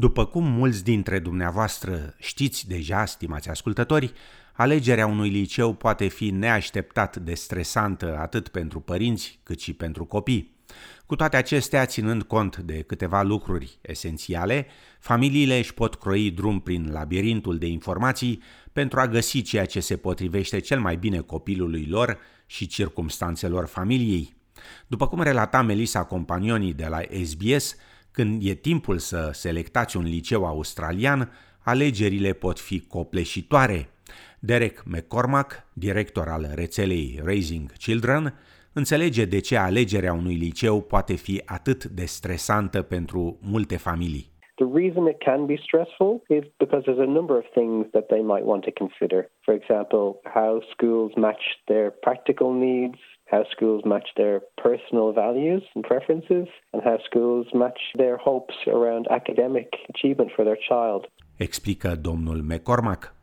După cum mulți dintre dumneavoastră știți deja, stimați ascultători, alegerea unui liceu poate fi neașteptat de stresantă atât pentru părinți cât și pentru copii. Cu toate acestea, ținând cont de câteva lucruri esențiale, familiile își pot croi drum prin labirintul de informații pentru a găsi ceea ce se potrivește cel mai bine copilului lor și circumstanțelor familiei. După cum relata Melissa Companioni de la SBS, când e timpul să selectați un liceu australian, alegerile pot fi copleșitoare. Derek McCormack, director al rețelei Raising Children, înțelege de ce alegerea unui liceu poate fi atât de stresantă pentru multe familii. The reason it can be stressful is because there's a number of things that they might want to consider. For example, how schools match their practical needs, how schools match their personal values and preferences, and how schools match their hopes around academic achievement for their child. Explică domnul McCormack.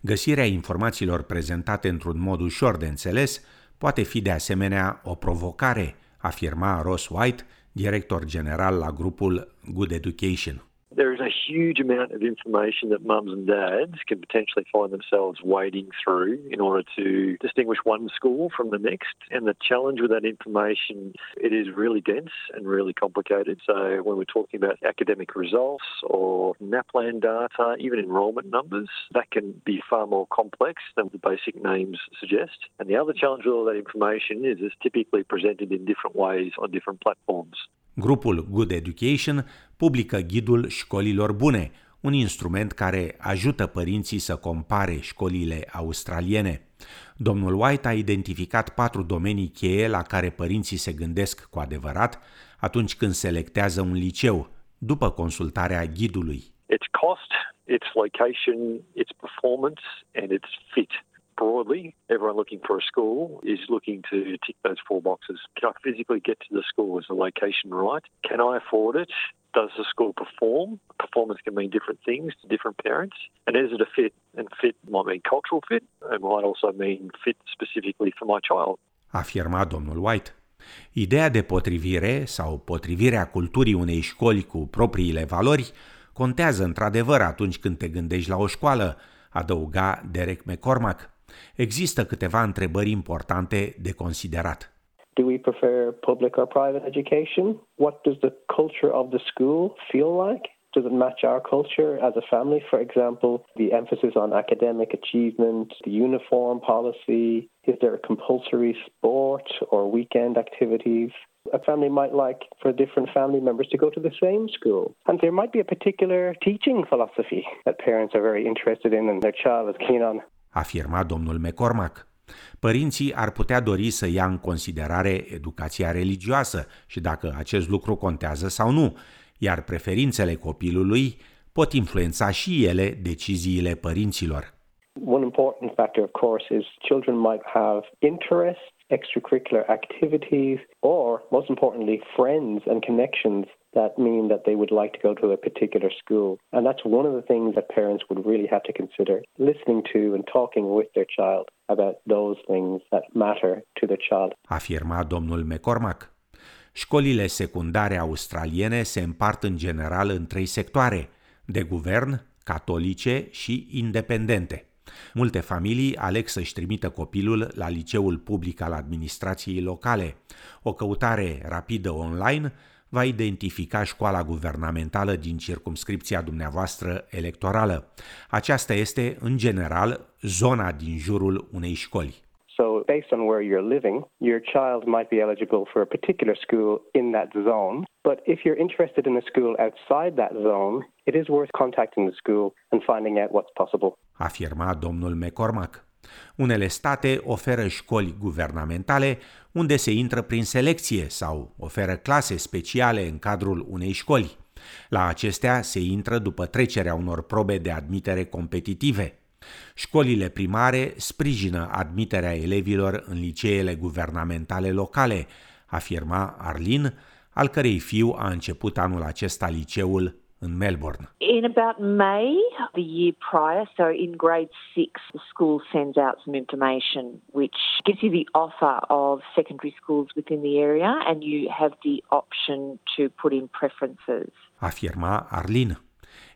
Găsirea informațiilor prezentate într-un mod ușor de înțeles poate fi de asemenea o provocare, afirma Ross White, director general la grupul Good Education. There is a huge amount of information that mums and dads can potentially find themselves wading through in order to distinguish one school from the next. And the challenge with that information, it is really dense and really complicated. So when we're talking about academic results or NAPLAN data, even enrolment numbers, that can be far more complex than the basic names suggest. And the other challenge with all that information is it's typically presented in different ways on different platforms. Grupul Good Education publică ghidul școlilor bune, un instrument care ajută părinții să compare școlile australiene. Domnul White a identificat patru domenii cheie la care părinții se gândesc cu adevărat atunci când selectează un liceu, după consultarea ghidului. Its cost, its location, its performance and its fit. Broadly, everyone looking for a school is looking to tick those four boxes. Can I physically get to the school? Is the location right? Can I afford it? Does the school perform? Performance can mean different things to different parents. And is it a fit? And fit might mean cultural fit. It might also mean fit specifically for my child. Afirma domnul White. Ideea de potrivire sau potrivirea culturii unei școli cu propriile valori contează într-adevăr atunci când te gândești la o școală, adăuga Derek McCormack. Există câteva întrebări importante de considerat. Do we prefer public or private education? What does the culture of the school feel like? Does it match our culture as a family? For example, the emphasis on academic achievement, the uniform policy, is there a compulsory sport or weekend activities? A family might like for different family members to go to the same school. And there might be a particular teaching philosophy that parents are very interested in and their child is keen on. Afirma domnul McCormack. Părinții ar putea dori să ia în considerare educația religioasă și dacă acest lucru contează sau nu, iar preferințele copilului pot influența și ele deciziile părinților. One important factor, of course, is children might have interests, extracurricular activities, or most importantly, friends and connections that mean that they would like to go to a particular school. And that's one of the things that parents would really have to consider listening to and talking with their child about those things that matter to the child. Afirma domnul McCormack. Școlile secundare australiene se împart în general în trei sectoare, de guvern, catolice și independente. Multe familii aleg să-și trimită copilul la liceul public al administrației locale. O căutare rapidă online va identifica școala guvernamentală din circumscripția dumneavoastră electorală. Aceasta este, în general, zona din jurul unei școli. So, based on where you're living, your child might be eligible for a particular school in that zone. But if you're interested in a school outside that zone, it is worth contacting the school and finding out what's possible. Afirma domnul McCormack. Unele state oferă școli guvernamentale unde se intră prin selecție sau oferă clase speciale în cadrul unei școli. La acestea se intră după trecerea unor probe de admitere competitive. Școlile primare sprijină admiterea elevilor în liceele guvernamentale locale, afirma Arlin, al cărei fiu a început anul acesta liceul în Melbourne. In about May, the year prior, so in grade six, the school sends out some information which gives you the offer of secondary schools within the area and you have the option to put in preferences. Afirma Arlin.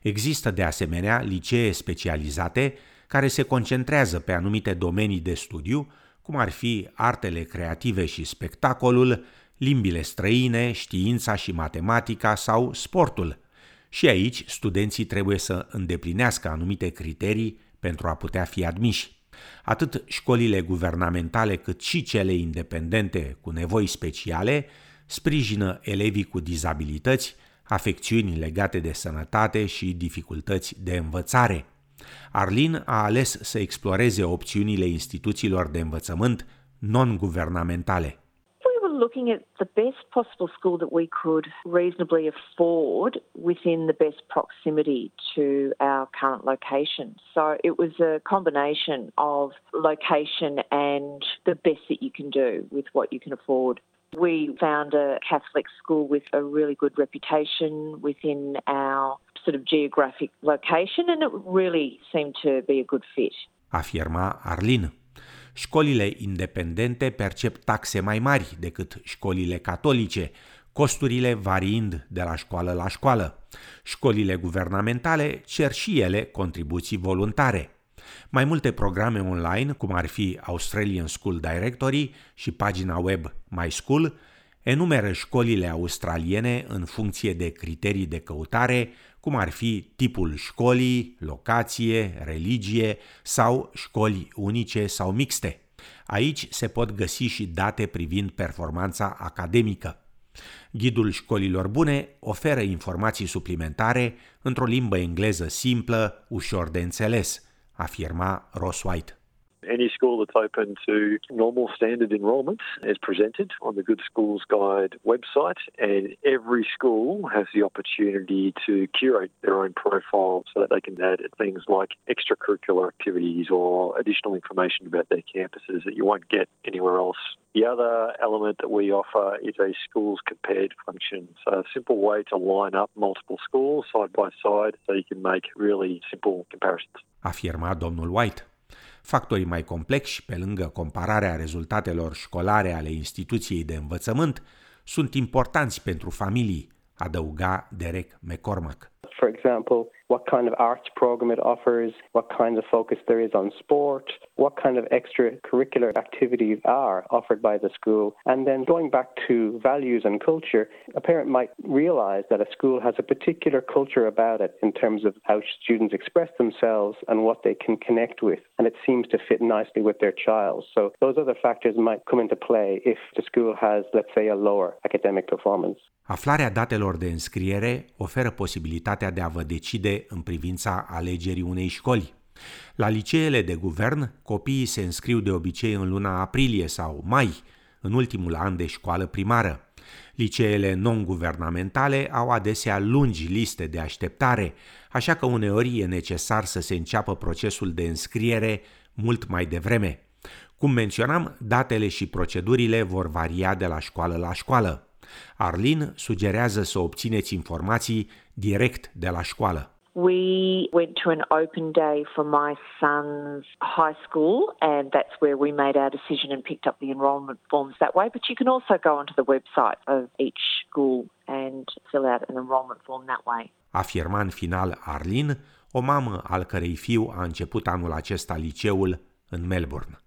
Există de asemenea licee specializate care se concentrează pe anumite domenii de studiu, cum ar fi artele creative și spectacolul, limbile străine, știința și matematica sau sportul. Și aici studenții trebuie să îndeplinească anumite criterii pentru a putea fi admiși. Atât școlile guvernamentale cât și cele independente cu nevoi speciale sprijină elevii cu dizabilități, afecțiuni legate de sănătate și dificultăți de învățare. Arlin a ales să exploreze opțiunile instituțiilor de învățământ non-guvernamentale. We were looking at the best possible school that we could reasonably afford within the best proximity to our current location. So it was a combination of location and the best that you can do with what you can afford. We found a Catholic school with a really good reputation within our sort of geographic location, and it really seemed to be a good fit. Afirma Arlin. Școlile independente percep taxe mai mari decât școlile catolice, costurile variind de la școală la școală. Școlile guvernamentale cer și ele contribuții voluntare. Mai multe programe online, cum ar fi Australian School Directory și pagina web My School, enumeră școlile australiene în funcție de criterii de căutare, cum ar fi tipul școlii, locație, religie sau școli unice sau mixte. Aici se pot găsi și date privind performanța academică. Ghidul școlilor bune oferă informații suplimentare într-o limbă engleză simplă, ușor de înțeles, afirma Ross White. Any school that's open to normal standard enrolments is presented on the Good Schools Guide website, and every school has the opportunity to curate their own profile so that they can add things like extracurricular activities or additional information about their campuses that you won't get anywhere else. The other element that we offer is a schools compared function. So, a simple way to line up multiple schools side by side so you can make really simple comparisons. Afirma domnul White. Factorii mai complexi, pe lângă compararea rezultatelor școlare ale instituției de învățământ, sunt importanți pentru familii, adăuga Derek McCormack. For example, what kind of arts program it offers, what kinds of focus there is on sport, what kind of extracurricular activities are offered by the school. And then going back to values and culture, a parent might realize that a school has a particular culture about it in terms of how students express themselves and what they can connect with. And it seems to fit nicely with their child. So those other factors might come into play if the school has, let's say, a lower academic performance. Aflarea datelor de înscriere oferă posibilitatea de a vă decide în privința alegerii unei școli. La liceele de guvern, copiii se înscriu de obicei în luna aprilie sau mai, în ultimul an de școală primară. Liceele non-guvernamentale au adesea lungi liste de așteptare, așa că uneori e necesar să se înceapă procesul de înscriere mult mai devreme. Cum menționam, datele și procedurile vor varia de la școală la școală. Arlin sugerează să obțineți informații direct de la școală. We went to an open day for my son's high school, and that's where we made our decision and picked up the enrolment forms that way. But you can also go onto the website of each school and fill out an enrolment form that way. Afirma în final Arlin, o mamă al cărei fiu a început anul acesta liceul în Melbourne.